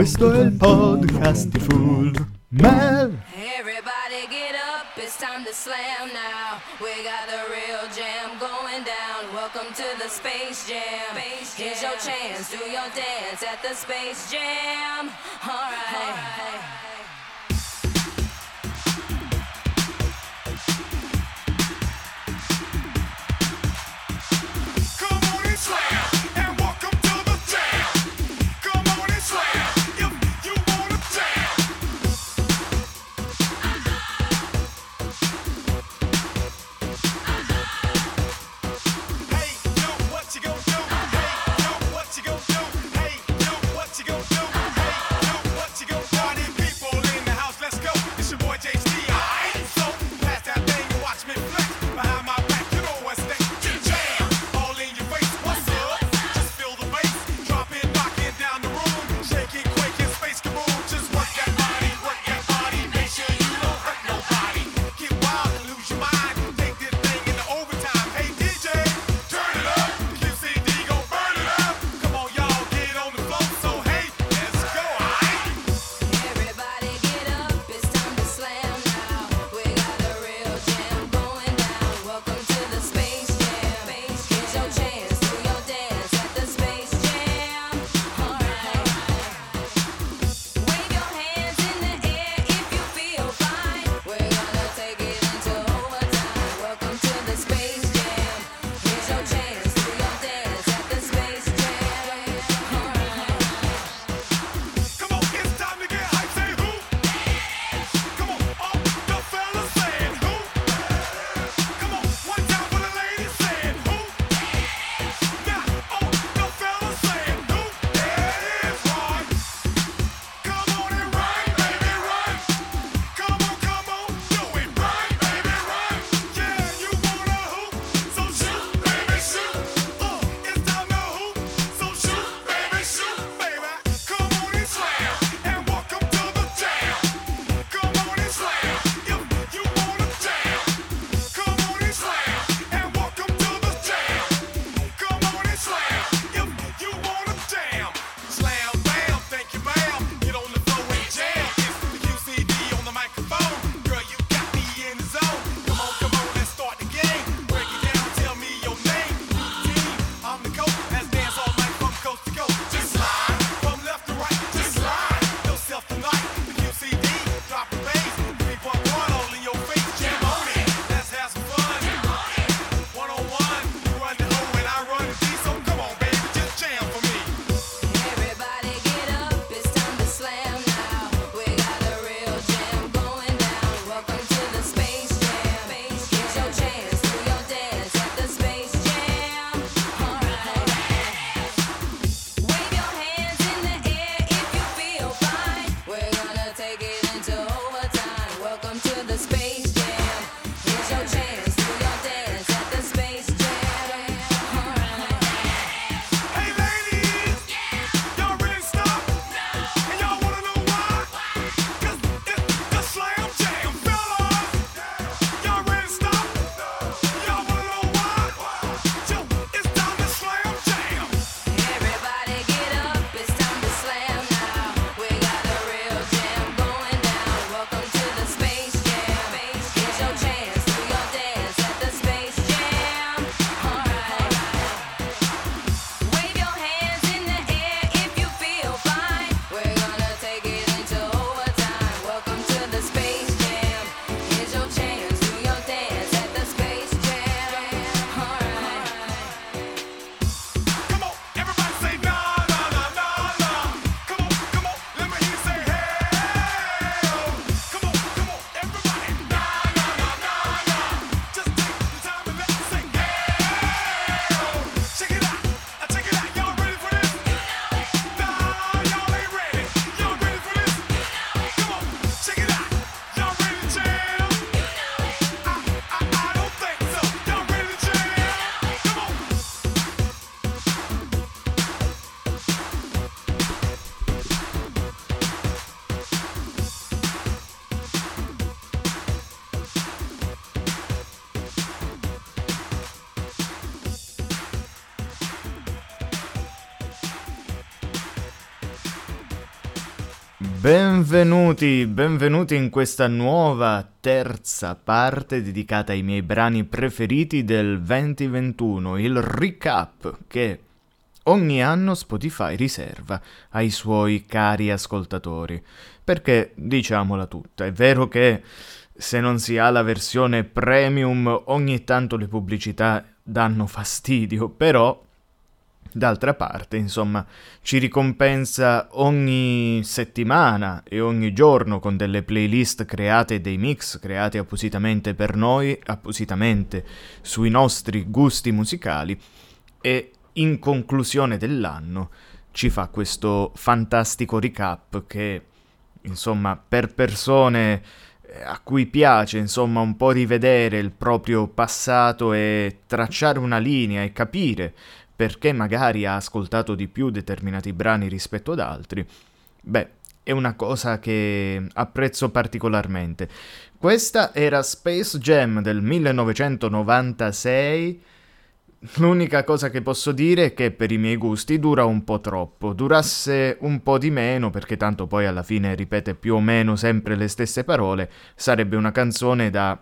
Questo è il podcast di Full Mel. Everybody get up, it's time to slam now. We got the real jam going down. Welcome to the Space Jam. Here's your chance, do your dance at the Space Jam. Alright. Come Benvenuti, benvenuti in questa nuova terza parte dedicata ai miei brani preferiti del 2021, il recap che ogni anno Spotify riserva ai suoi cari ascoltatori. Perché, diciamola tutta, è vero che se non si ha la versione premium ogni tanto le pubblicità danno fastidio, però D'altra parte, insomma, ci ricompensa ogni settimana e ogni giorno con delle playlist create dei mix creati appositamente per noi, appositamente sui nostri gusti musicali e in conclusione dell'anno ci fa questo fantastico recap che, insomma, per persone eh, a cui piace, insomma, un po' rivedere il proprio passato e tracciare una linea e capire perché magari ha ascoltato di più determinati brani rispetto ad altri, beh, è una cosa che apprezzo particolarmente. Questa era Space Jam del 1996. L'unica cosa che posso dire è che per i miei gusti dura un po' troppo. Durasse un po' di meno, perché tanto poi alla fine ripete più o meno sempre le stesse parole, sarebbe una canzone da...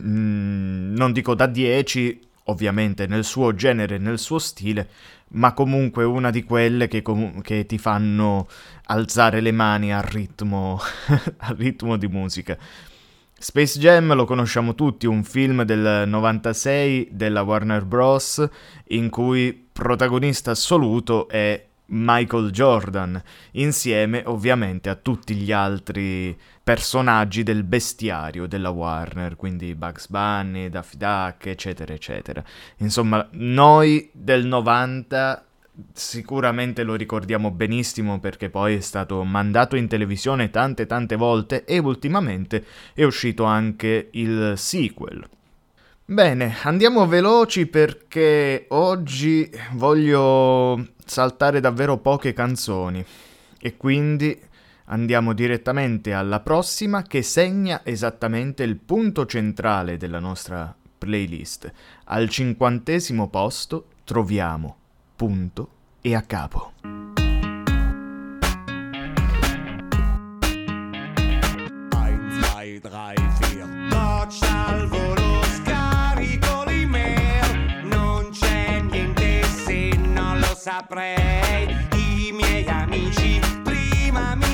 Mm, non dico da 10, ovviamente nel suo genere nel suo stile, ma comunque una di quelle che, com- che ti fanno alzare le mani al ritmo, al ritmo di musica. Space Jam lo conosciamo tutti, un film del 96 della Warner Bros. in cui protagonista assoluto è Michael Jordan, insieme ovviamente a tutti gli altri personaggi del bestiario della Warner, quindi Bugs Bunny, Daffy Duck, eccetera, eccetera. Insomma, noi del 90 sicuramente lo ricordiamo benissimo perché poi è stato mandato in televisione tante tante volte e ultimamente è uscito anche il sequel. Bene, andiamo veloci perché oggi voglio saltare davvero poche canzoni e quindi andiamo direttamente alla prossima che segna esattamente il punto centrale della nostra playlist. Al cinquantesimo posto troviamo Punto e a capo. Eins, zwei, drei, vier. Dort saprei. I miei amici prima mi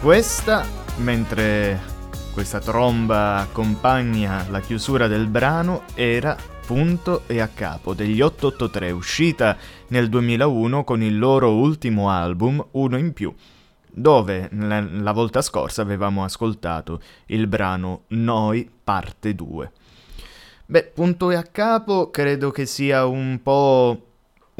questa, mentre questa tromba accompagna la chiusura del brano, era Punto e a capo degli 883, uscita nel 2001 con il loro ultimo album, Uno in più, dove la, la volta scorsa avevamo ascoltato il brano Noi parte 2. Beh, punto e a capo credo che sia un po'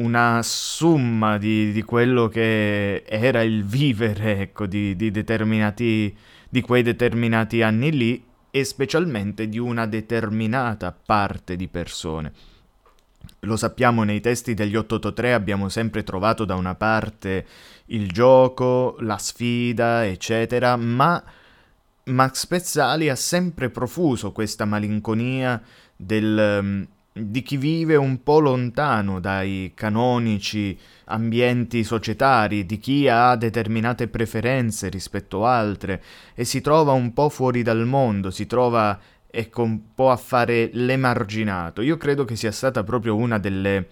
una somma di, di quello che era il vivere, ecco, di, di determinati, di quei determinati anni lì e specialmente di una determinata parte di persone. Lo sappiamo nei testi degli 883 abbiamo sempre trovato da una parte il gioco, la sfida, eccetera, ma Max Pezzali ha sempre profuso questa malinconia del, di chi vive un po' lontano dai canonici ambienti societari, di chi ha determinate preferenze rispetto a altre e si trova un po' fuori dal mondo, si trova ecco un po' a fare l'emarginato. Io credo che sia stata proprio una delle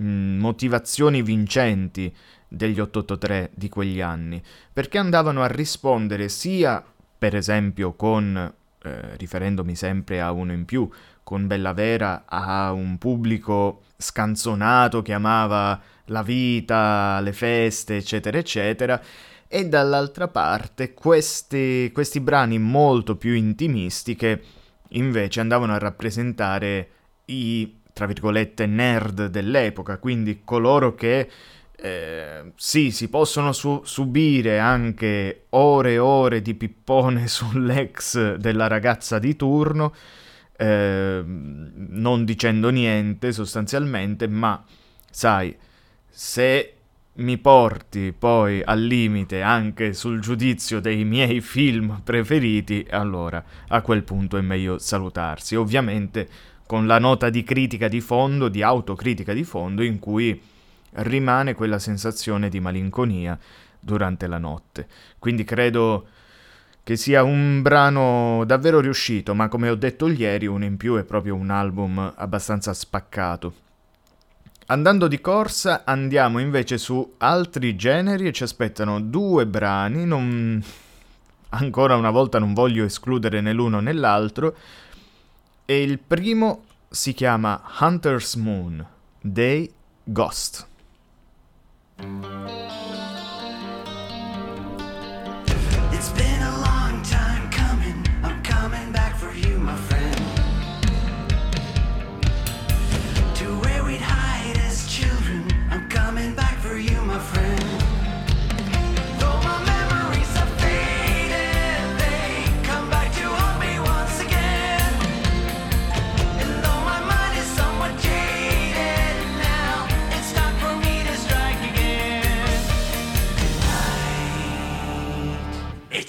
mm, motivazioni vincenti degli 883 di quegli anni, perché andavano a rispondere sia, per esempio, con, eh, riferendomi sempre a uno in più, con Bella Vera a un pubblico scanzonato che amava la vita, le feste, eccetera, eccetera, e dall'altra parte questi, questi brani molto più intimisti che invece andavano a rappresentare i, tra virgolette, nerd dell'epoca, quindi coloro che eh, sì, si possono su- subire anche ore e ore di pippone sull'ex della ragazza di turno, eh, non dicendo niente sostanzialmente, ma sai, se mi porti poi al limite anche sul giudizio dei miei film preferiti, allora a quel punto è meglio salutarsi. Ovviamente con la nota di critica di fondo, di autocritica di fondo, in cui rimane quella sensazione di malinconia durante la notte. Quindi credo che sia un brano davvero riuscito, ma come ho detto ieri, uno in più è proprio un album abbastanza spaccato. Andando di corsa andiamo invece su altri generi e ci aspettano due brani, non... ancora una volta non voglio escludere né l'uno né l'altro, e il primo si chiama Hunter's Moon, Day Ghost.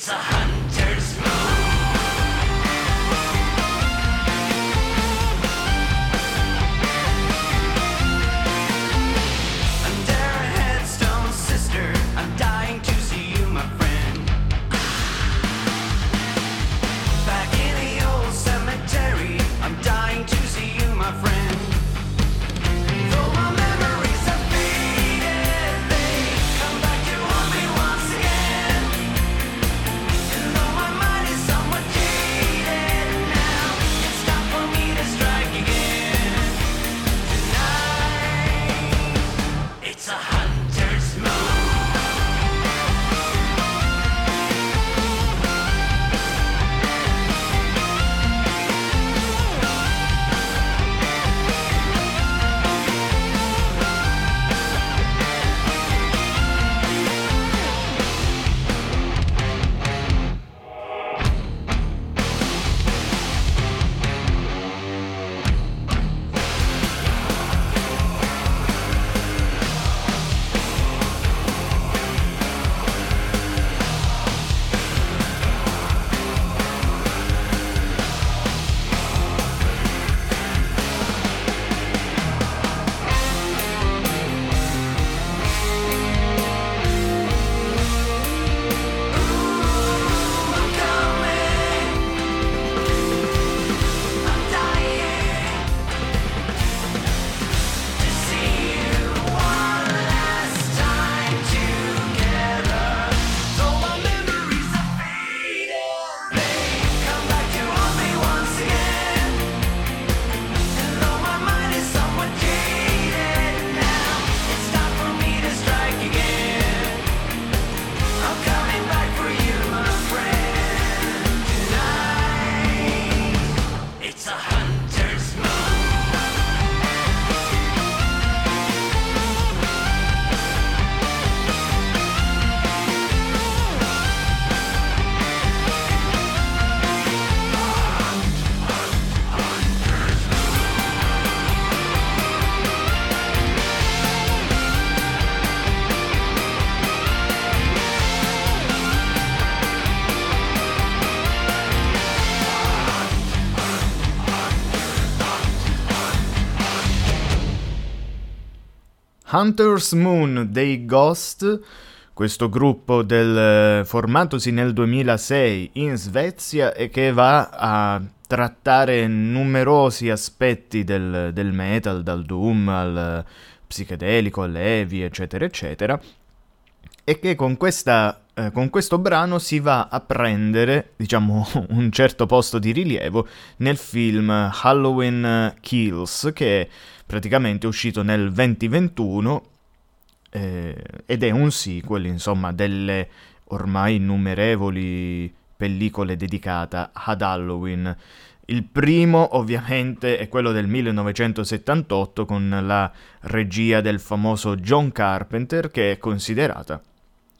pizza. Hunter's Moon dei Ghost, questo gruppo del, formatosi nel 2006 in Svezia e che va a trattare numerosi aspetti del, del metal, dal doom al psichedelico, all'heavy, eccetera, eccetera, e che con, questa, eh, con questo brano si va a prendere, diciamo, un certo posto di rilievo nel film Halloween Kills, che è praticamente uscito nel 2021 eh, ed è un sequel, insomma, delle ormai innumerevoli pellicole dedicate ad Halloween. Il primo ovviamente è quello del 1978 con la regia del famoso John Carpenter che è considerata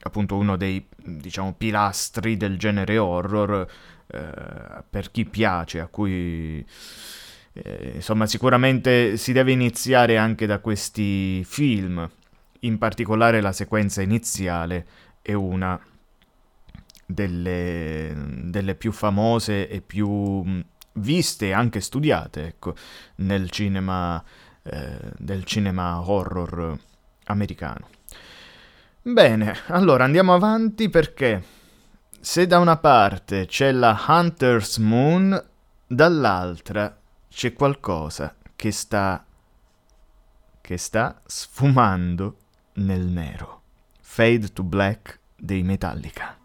appunto uno dei diciamo pilastri del genere horror eh, per chi piace, a cui eh, insomma sicuramente si deve iniziare anche da questi film, in particolare la sequenza iniziale è una delle, delle più famose e più mh, viste e anche studiate ecco, nel cinema, eh, del cinema horror americano. Bene, allora andiamo avanti perché se da una parte c'è la Hunter's Moon, dall'altra c'è qualcosa che sta che sta sfumando nel nero. Fade to Black dei Metallica.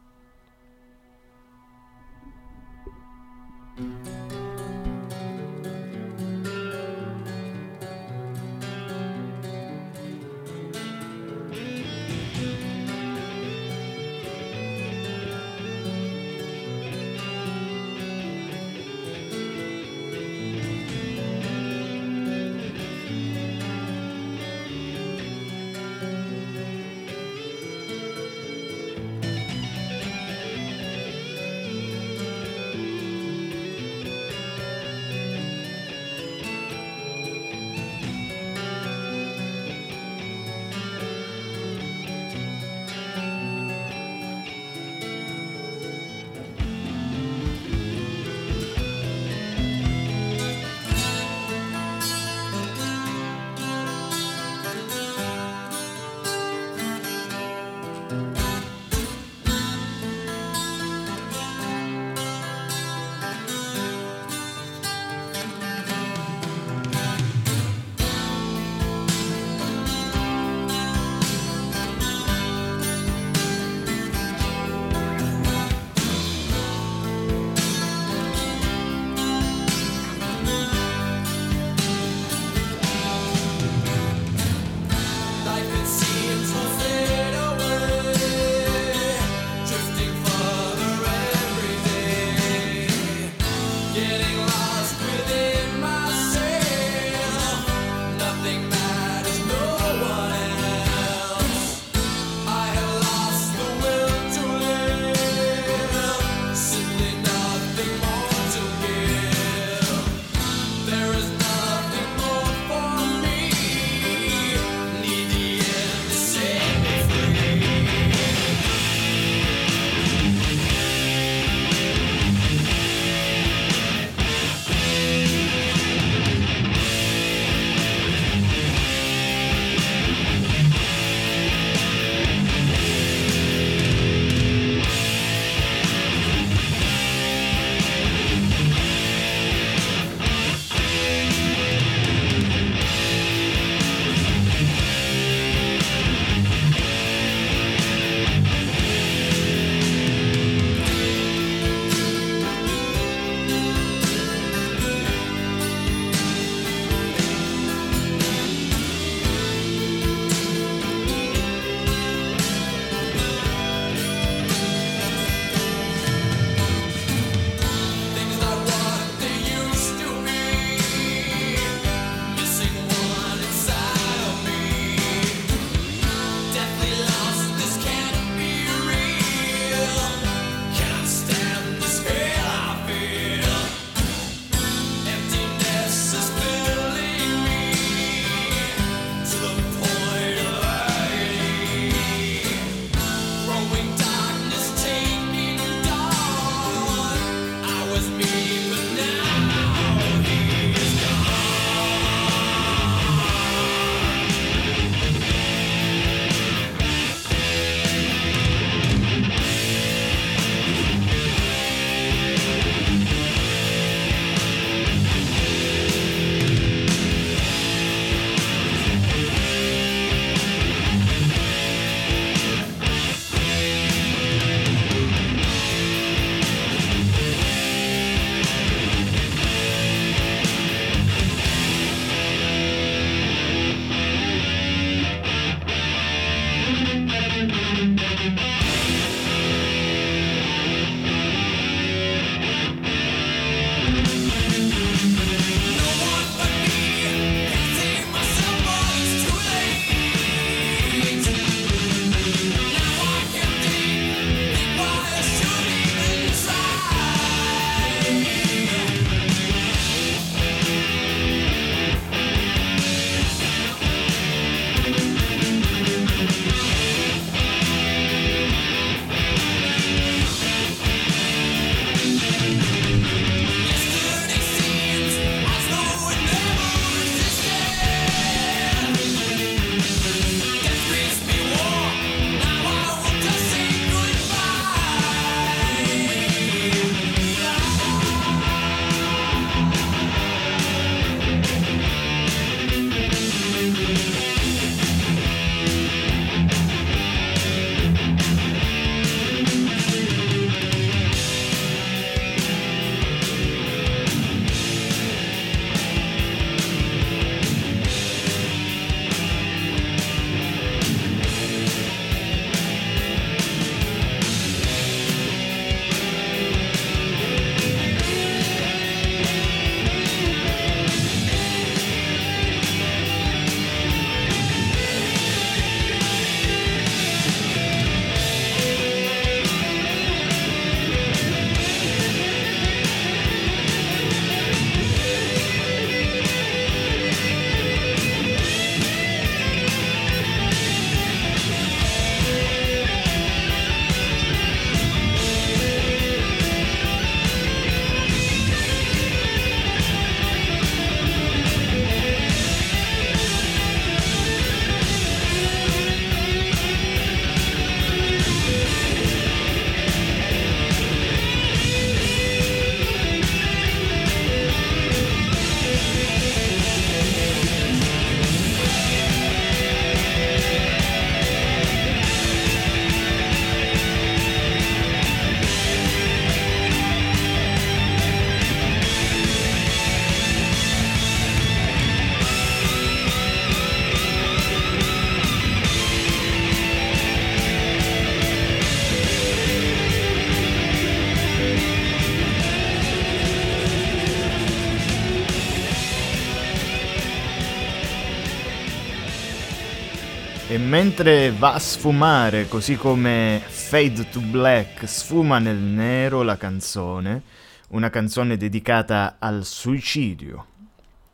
Mentre va a sfumare, così come Fade to Black sfuma nel nero la canzone, una canzone dedicata al suicidio,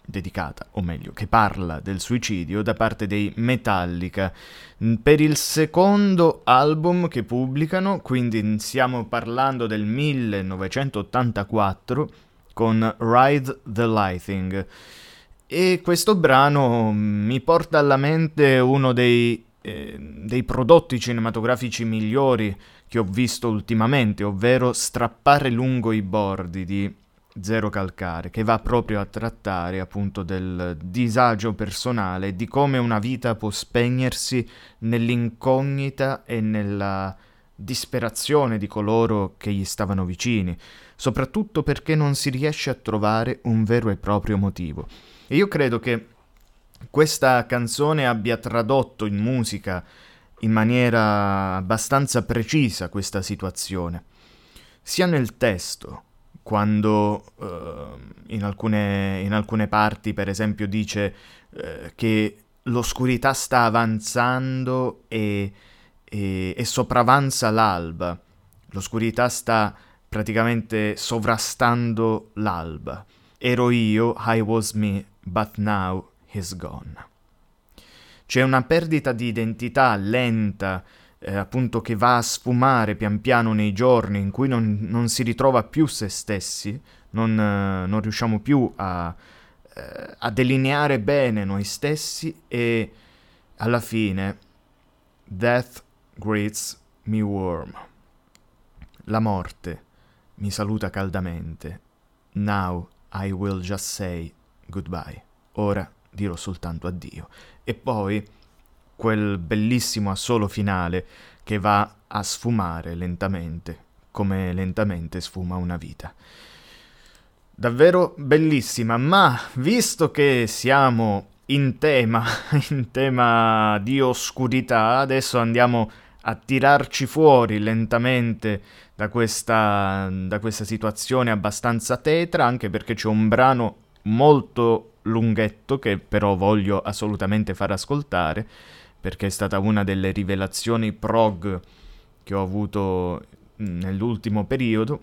dedicata, o meglio, che parla del suicidio da parte dei Metallica, per il secondo album che pubblicano, quindi stiamo parlando del 1984 con Ride the Lightning. E questo brano mi porta alla mente uno dei, eh, dei prodotti cinematografici migliori che ho visto ultimamente, ovvero Strappare lungo i bordi di Zero Calcare, che va proprio a trattare appunto del disagio personale, di come una vita può spegnersi nell'incognita e nella disperazione di coloro che gli stavano vicini, soprattutto perché non si riesce a trovare un vero e proprio motivo. E io credo che questa canzone abbia tradotto in musica in maniera abbastanza precisa questa situazione, sia nel testo, quando eh, in, alcune, in alcune parti, per esempio, dice eh, che l'oscurità sta avanzando e, e, e sopravanza l'alba, l'oscurità sta praticamente sovrastando l'alba. Ero io, I was me, but now he's gone. C'è una perdita di identità lenta, eh, appunto che va a sfumare pian piano nei giorni in cui non, non si ritrova più se stessi, non, eh, non riusciamo più a, eh, a delineare bene noi stessi e alla fine Death greets me warm. La morte mi saluta caldamente. Now I will just say goodbye. Ora dirò soltanto addio. E poi quel bellissimo assolo finale che va a sfumare lentamente, come lentamente sfuma una vita. Davvero bellissima, ma visto che siamo in tema, in tema di oscurità, adesso andiamo a tirarci fuori lentamente da questa, da questa situazione abbastanza tetra, anche perché c'è un brano molto lunghetto che però voglio assolutamente far ascoltare, perché è stata una delle rivelazioni prog che ho avuto nell'ultimo periodo.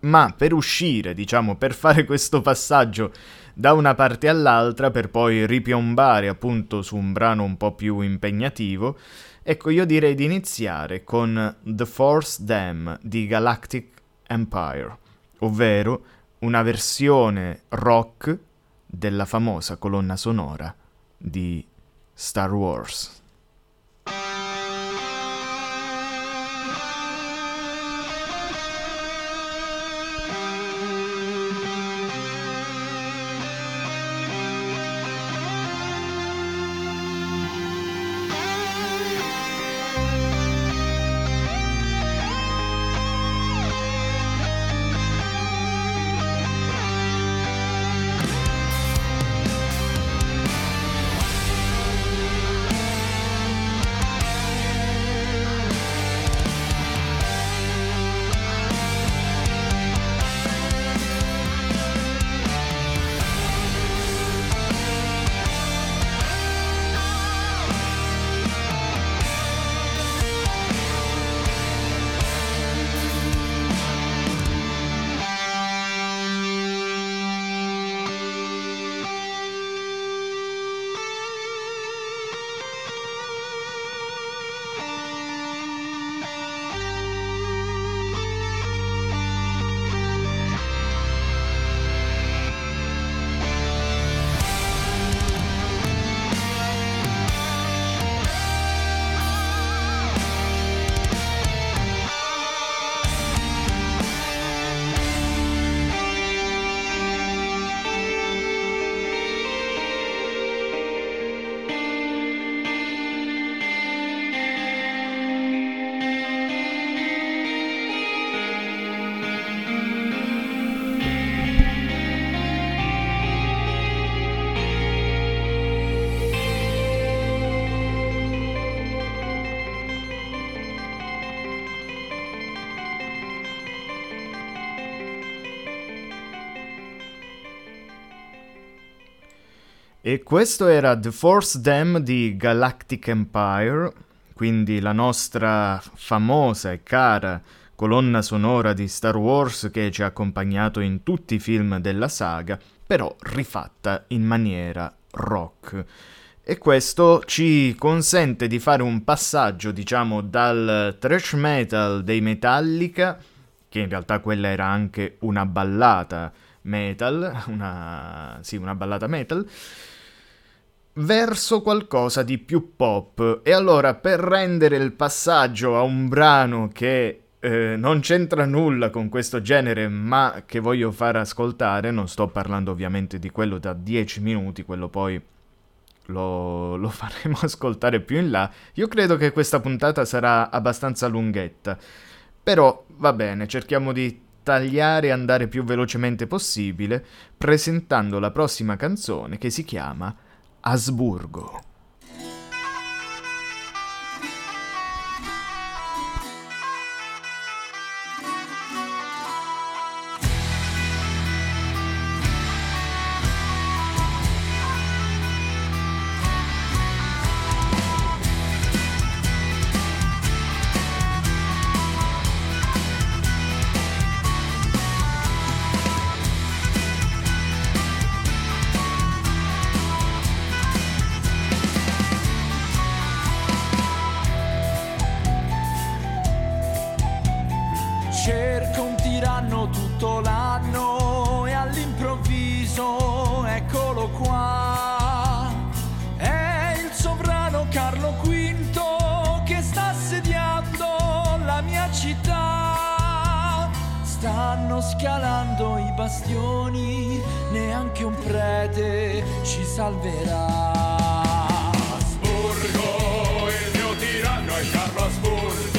Ma per uscire, diciamo, per fare questo passaggio da una parte all'altra, per poi ripiombare appunto su un brano un po' più impegnativo, ecco io direi di iniziare con The Force Dam di Galactic Empire, ovvero una versione rock della famosa colonna sonora di Star Wars. E questo era The Force Dam di Galactic Empire, quindi la nostra famosa e cara colonna sonora di Star Wars che ci ha accompagnato in tutti i film della saga, però rifatta in maniera rock. E questo ci consente di fare un passaggio, diciamo, dal thrash metal dei Metallica, che in realtà quella era anche una ballata metal, una, sì, una ballata metal, verso qualcosa di più pop. E allora, per rendere il passaggio a un brano che eh, non c'entra nulla con questo genere, ma che voglio far ascoltare, non sto parlando ovviamente di quello da 10 minuti, quello poi lo, lo faremo ascoltare più in là. Io credo che questa puntata sarà abbastanza lunghetta. Però va bene, cerchiamo di tagliare e andare più velocemente possibile, presentando la prossima canzone che si chiama Asburgo. Stanno scalando i bastioni, neanche un prete ci salverà. Asburgo, il mio tiranno è Carlo Asburgo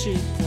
sono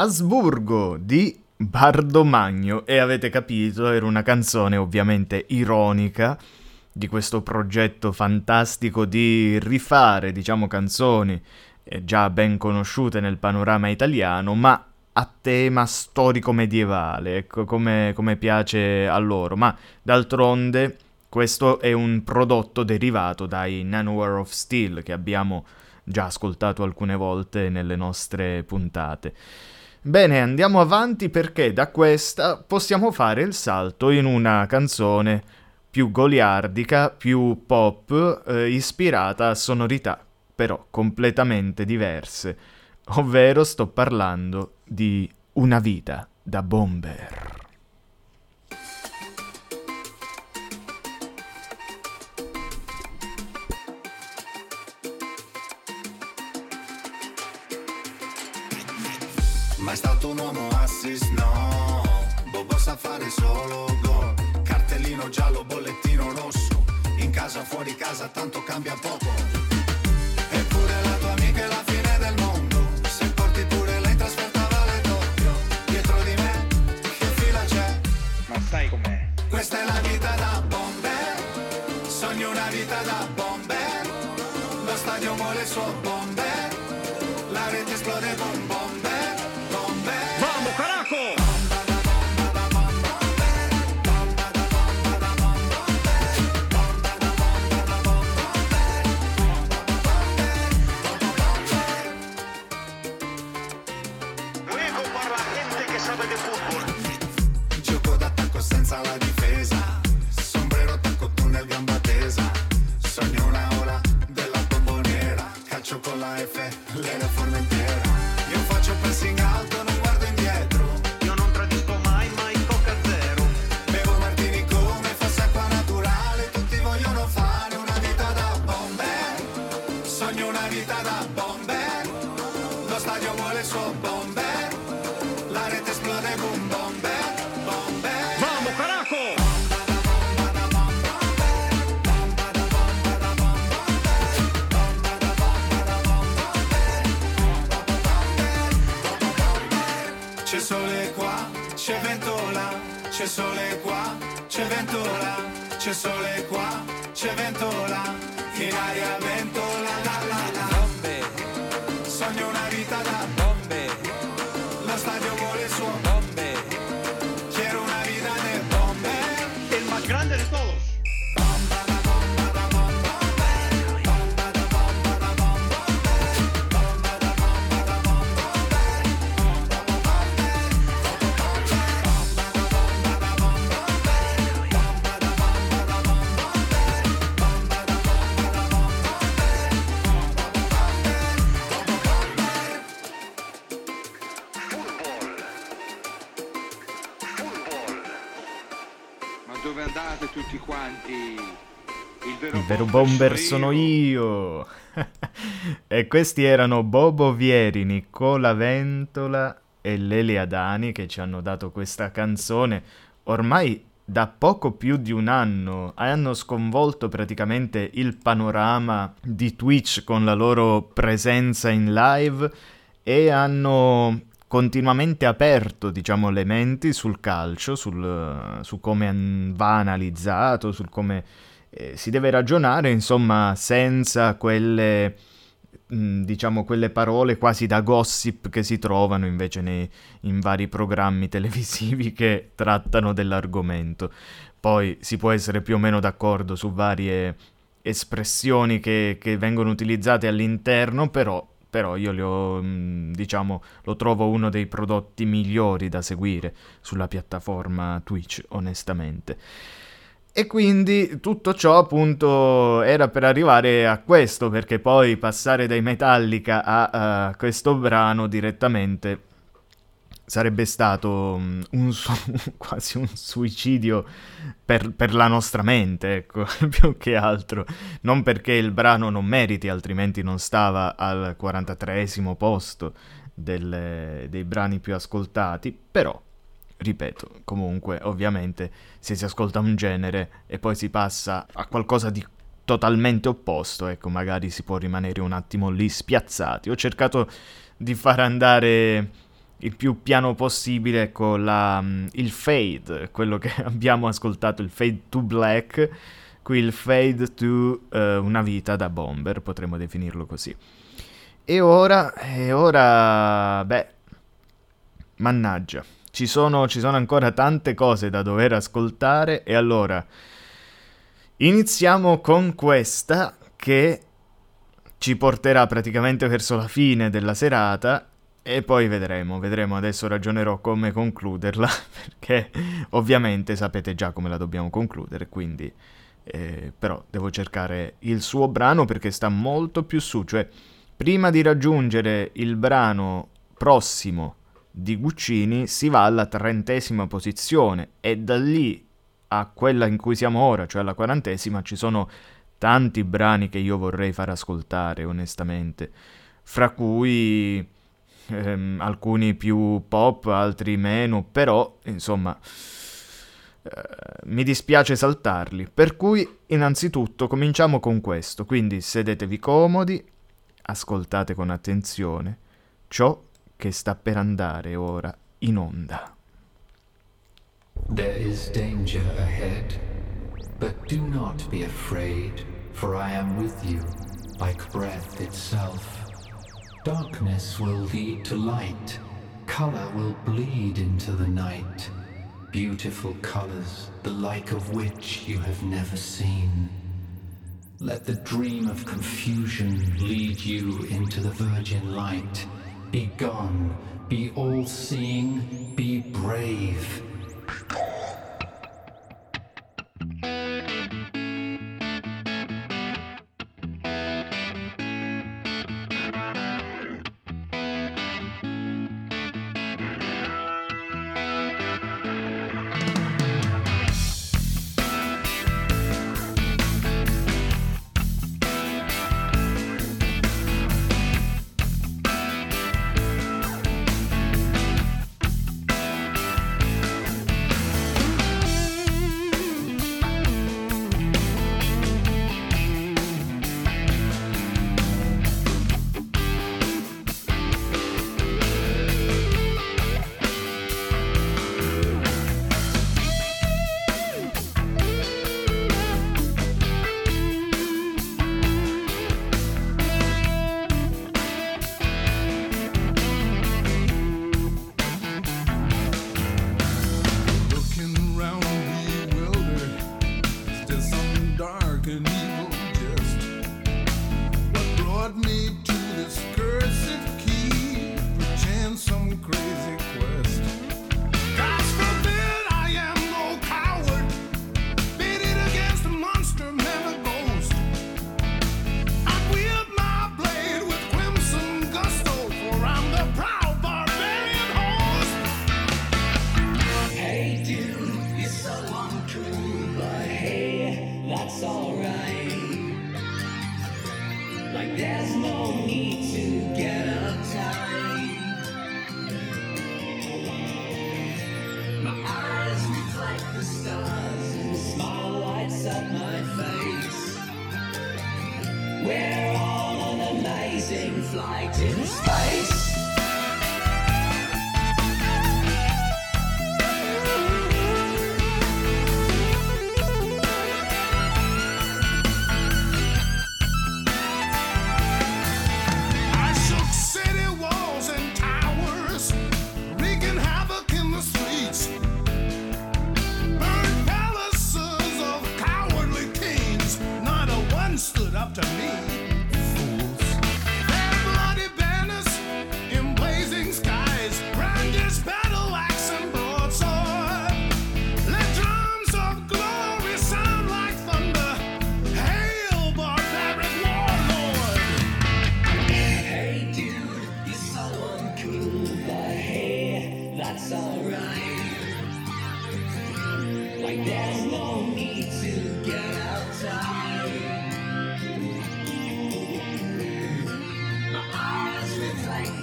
Asburgo di Bardomagno e avete capito, era una canzone ovviamente ironica di questo progetto fantastico di rifare, diciamo, canzoni eh, già ben conosciute nel panorama italiano, ma a tema storico medievale, ecco, come, come piace a loro. Ma d'altronde questo è un prodotto derivato dai Nanoware of Steel che abbiamo già ascoltato alcune volte nelle nostre puntate. Bene, andiamo avanti perché da questa possiamo fare il salto in una canzone più goliardica, più pop, eh, ispirata a sonorità però completamente diverse, ovvero sto parlando di Una vita da bomber. Ma è stato un uomo assist, no. Bobo sa fare solo gol Cartellino giallo, bollettino rosso. In casa, fuori casa, tanto cambia poco. Eppure la tua amica è la fine del mondo. Se porti pure lei trasferta vale doppio. Dietro di me, che fila c'è? Ma sai com'è? Questa è la vita da bomber. Sogno una vita da bomber. Lo stadio vuole il suo bomber F, lei la forma intera Io faccio pressing alto, non guardo c'è vento là, c'è sole qua, c'è vento là, in aria vento bomber sono io. e questi erano Bobo Vieri, Nicola Ventola e Lele Adani che ci hanno dato questa canzone ormai da poco più di un anno. Hanno sconvolto praticamente il panorama di Twitch con la loro presenza in live e hanno continuamente aperto, diciamo, le menti sul calcio, sul, su come va analizzato, sul come eh, si deve ragionare, insomma, senza quelle, mh, diciamo, quelle parole quasi da gossip che si trovano invece nei, in vari programmi televisivi che trattano dell'argomento. Poi si può essere più o meno d'accordo su varie espressioni che, che vengono utilizzate all'interno, però, però io ho, mh, diciamo, lo trovo uno dei prodotti migliori da seguire sulla piattaforma Twitch, onestamente. E quindi tutto ciò appunto era per arrivare a questo, perché poi passare dai Metallica a, a questo brano direttamente sarebbe stato mm, un su- quasi un suicidio per, per la nostra mente, ecco, più che altro. Non perché il brano non meriti, altrimenti non stava al 43esimo posto delle- dei brani più ascoltati, però ripeto, comunque, ovviamente, se si ascolta un genere e poi si passa a qualcosa di totalmente opposto, ecco, magari si può rimanere un attimo lì spiazzati. Ho cercato di far andare il più piano possibile con la, mm, il fade, quello che abbiamo ascoltato, il fade to black, qui il fade to eh, una vita da bomber, potremmo definirlo così. E ora, e ora, beh, mannaggia, ci sono, ci sono ancora tante cose da dover ascoltare e allora iniziamo con questa che ci porterà praticamente verso la fine della serata e poi vedremo, vedremo, adesso ragionerò come concluderla, perché ovviamente sapete già come la dobbiamo concludere, quindi eh, però devo cercare il suo brano perché sta molto più su, cioè prima di raggiungere il brano prossimo di Guccini si va alla trentesima posizione e da lì a quella in cui siamo ora, cioè alla quarantesima, ci sono tanti brani che io vorrei far ascoltare onestamente, fra cui ehm, alcuni più pop, altri meno, però insomma eh, mi dispiace saltarli. Per cui innanzitutto cominciamo con questo, quindi sedetevi comodi, ascoltate con attenzione ciò che sta per andare ora in onda. There is danger ahead, but do not be afraid, for I am with you, like breath itself. Darkness will lead to light, color will bleed into the night. Beautiful colors, the like of which you have never seen. Let the dream of confusion lead you into the virgin light. Be gone, be all seeing, be brave.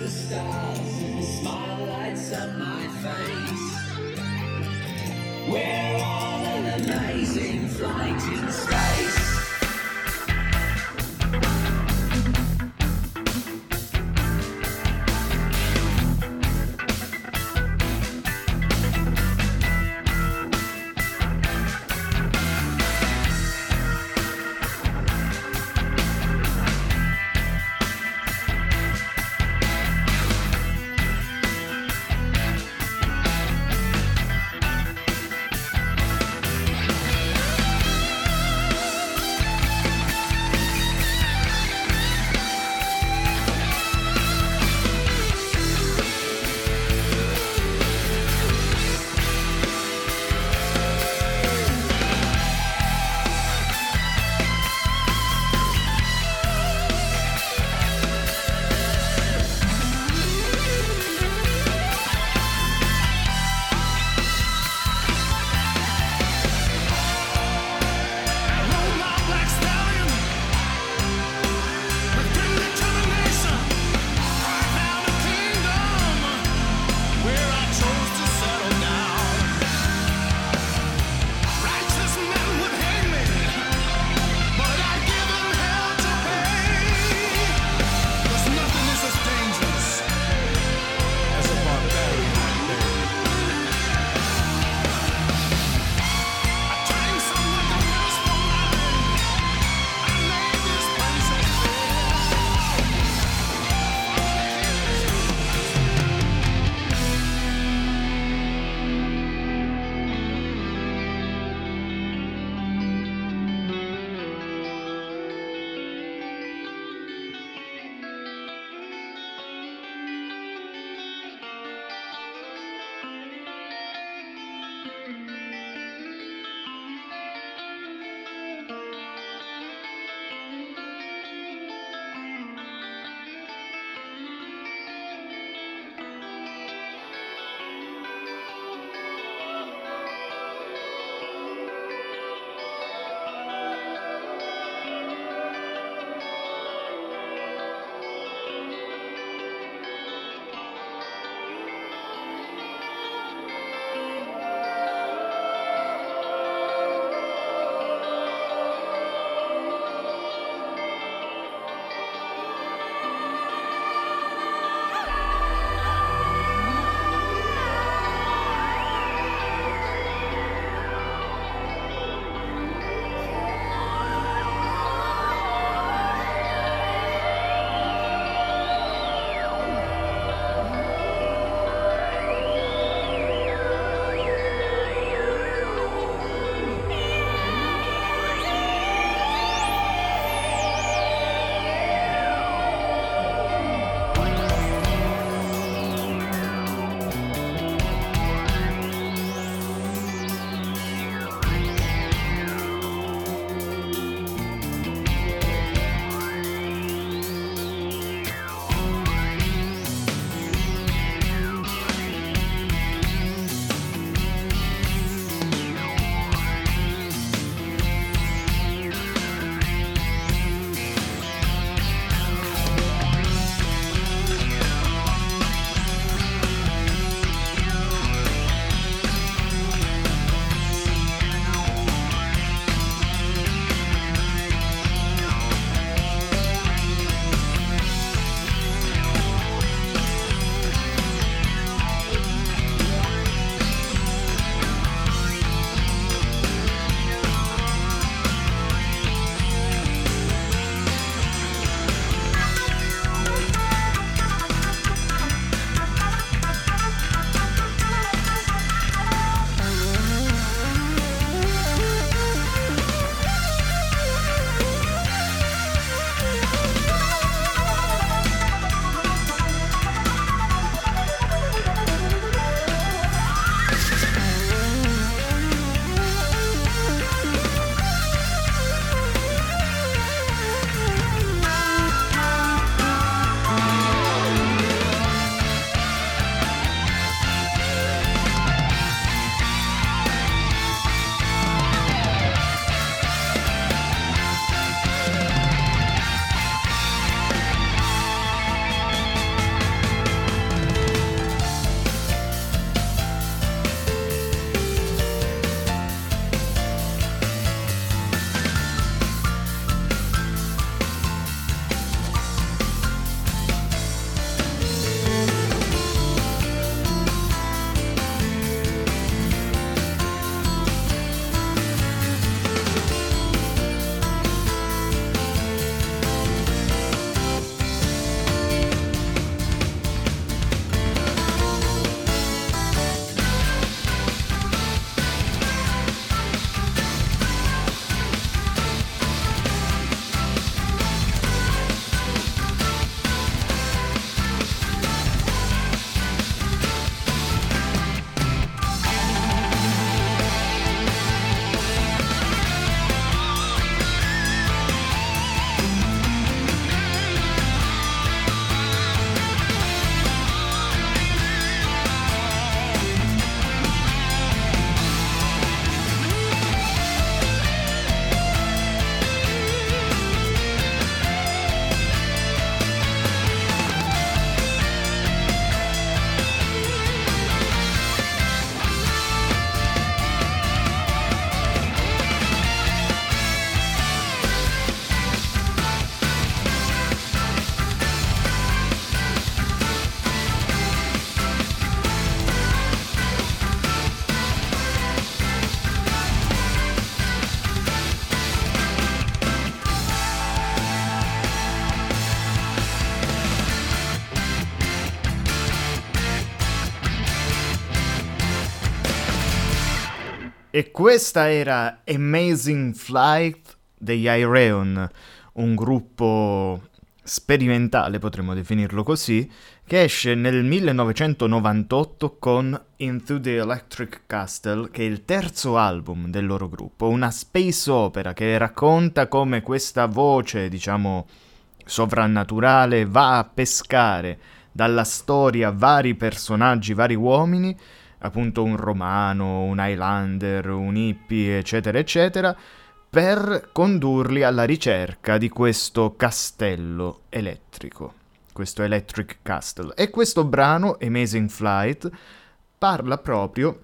The stars the smile lights up my face. We're on an amazing flight in space. E questa era Amazing Flight degli Ireon, un gruppo sperimentale, potremmo definirlo così, che esce nel 1998 con Into the Electric Castle, che è il terzo album del loro gruppo, una space opera che racconta come questa voce, diciamo, sovrannaturale va a pescare dalla storia vari personaggi, vari uomini, appunto un romano, un Highlander, un hippie, eccetera, eccetera, per condurli alla ricerca di questo castello elettrico, questo Electric Castle. E questo brano, Amazing Flight, parla proprio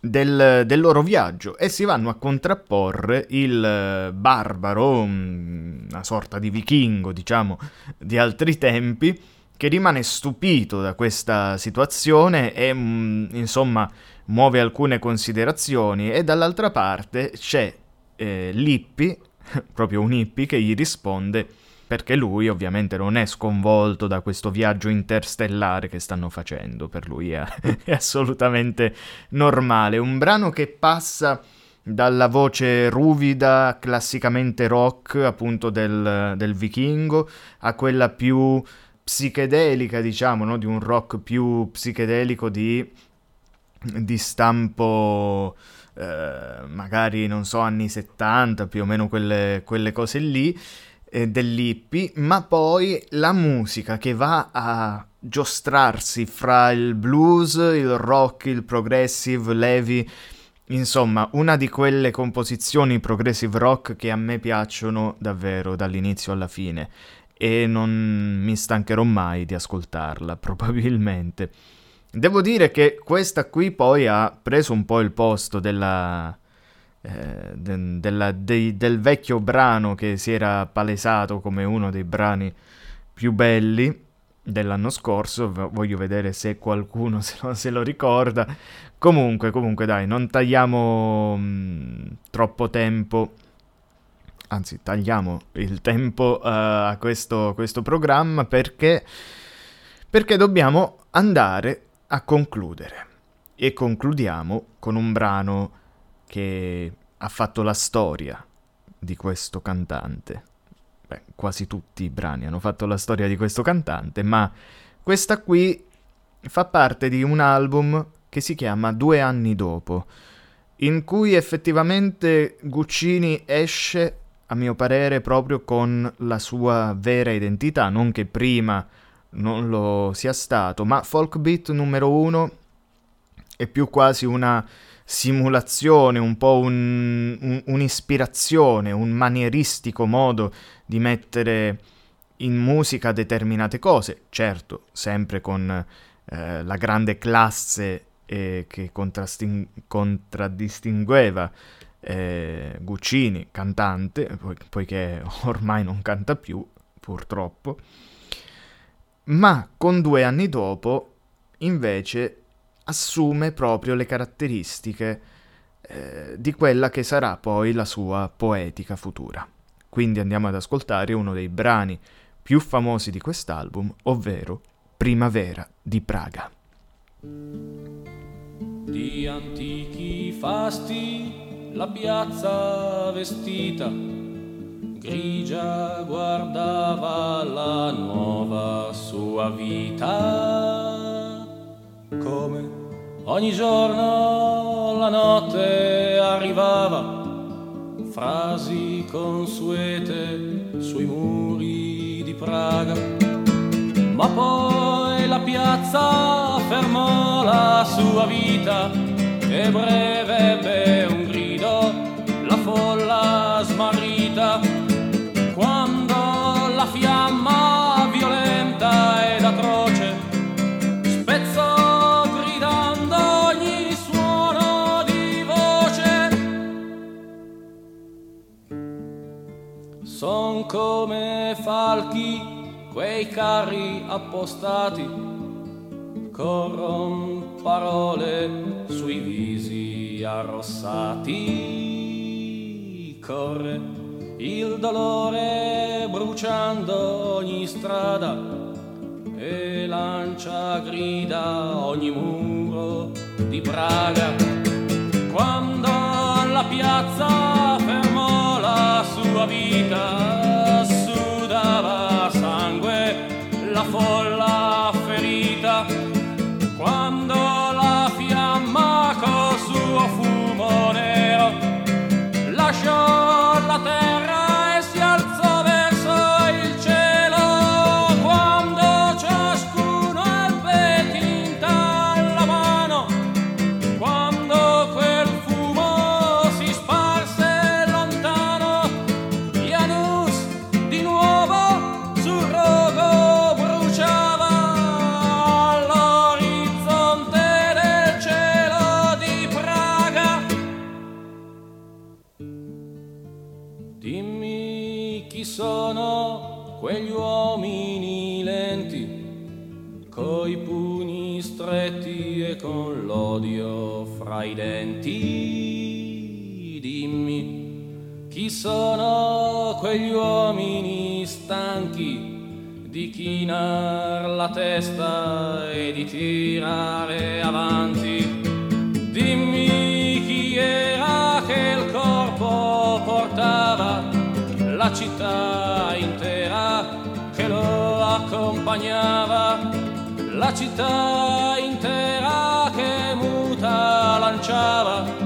del, del loro viaggio e si vanno a contrapporre il eh, barbaro, mm, una sorta di vichingo, diciamo, di altri tempi, che rimane stupito da questa situazione e, mm, insomma, muove alcune considerazioni e dall'altra parte c'è eh, l'hippie, proprio un hippie, che gli risponde perché lui ovviamente non è sconvolto da questo viaggio interstellare che stanno facendo, per lui è, è assolutamente normale. Un brano che passa dalla voce ruvida, classicamente rock, appunto del, del vichingo, a quella più psichedelica, diciamo, no? di un rock più psichedelico di, di stampo eh, magari, non so, anni 70, più o meno quelle, quelle cose lì, eh, dell'hippie, ma poi la musica che va a giostrarsi fra il blues, il rock, il progressive, l'heavy, insomma, una di quelle composizioni progressive rock che a me piacciono davvero dall'inizio alla fine e non mi stancherò mai di ascoltarla, probabilmente. Devo dire che questa qui poi ha preso un po' il posto della, eh, de, della, dei, del vecchio brano che si era palesato come uno dei brani più belli dell'anno scorso. Voglio vedere se qualcuno se lo, se lo ricorda. Comunque, comunque, dai, non tagliamo mh, troppo tempo. Anzi, tagliamo il tempo uh, a questo, questo programma perché, perché dobbiamo andare a concludere. E concludiamo con un brano che ha fatto la storia di questo cantante. Beh, quasi tutti i brani hanno fatto la storia di questo cantante, ma questa qui fa parte di un album che si chiama Due anni dopo, in cui effettivamente Guccini esce, a mio parere, proprio con la sua vera identità, non che prima non lo sia stato, ma Folk Beat numero uno è più quasi una simulazione, un po' un, un, un'ispirazione, un manieristico modo di mettere in musica determinate cose, certo, sempre con eh, la grande classe eh, che contrasting- contraddistingueva eh, Guccini, cantante, po- poiché ormai non canta più, purtroppo, ma con due anni dopo, invece, assume proprio le caratteristiche eh, di quella che sarà poi la sua poetica futura. Quindi andiamo ad ascoltare uno dei brani più famosi di quest'album, ovvero Primavera di Praga. Di antichi fasti la piazza vestita, grigia guardava la nuova sua vita. Come ogni giorno la notte arrivava, frasi consuete sui muri di Praga. Ma poi la piazza fermò la sua vita e breve ebbe un folla smarrita, quando la fiamma violenta ed atroce spezzò gridando ogni suono di voce. Son come falchi quei carri appostati, corron parole sui visi arrossati corre il dolore bruciando ogni strada e lancia grida ogni muro di Praga. Quando alla piazza quegli uomini stanchi di chinar la testa e di tirare avanti? Dimmi chi era che il corpo portava la città intera che lo accompagnava, la città intera che muta lanciava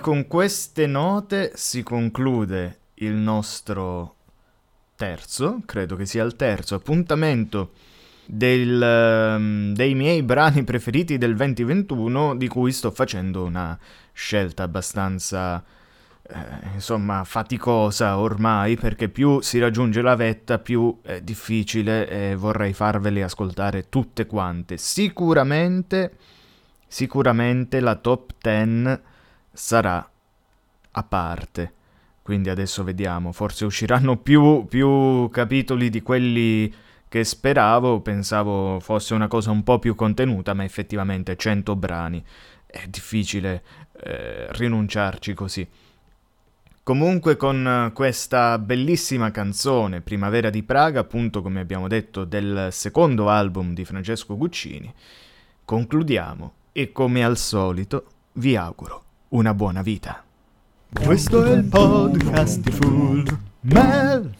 Con queste note si conclude il nostro terzo, credo che sia il terzo appuntamento del, ehm, dei miei brani preferiti del 2021 di cui sto facendo una scelta abbastanza eh, insomma faticosa ormai perché più si raggiunge la vetta più è difficile e vorrei farvele ascoltare tutte quante. Sicuramente sicuramente la top 10 sarà a parte quindi adesso vediamo, forse usciranno più, più capitoli di quelli che speravo, pensavo fosse una cosa un po' più contenuta, ma effettivamente 100 brani, è difficile eh, rinunciarci così. Comunque con questa bellissima canzone, Primavera di Praga, appunto come abbiamo detto del secondo album di Francesco Guccini, concludiamo e come al solito vi auguro una buona vita. Questo è il podcast di Full Metal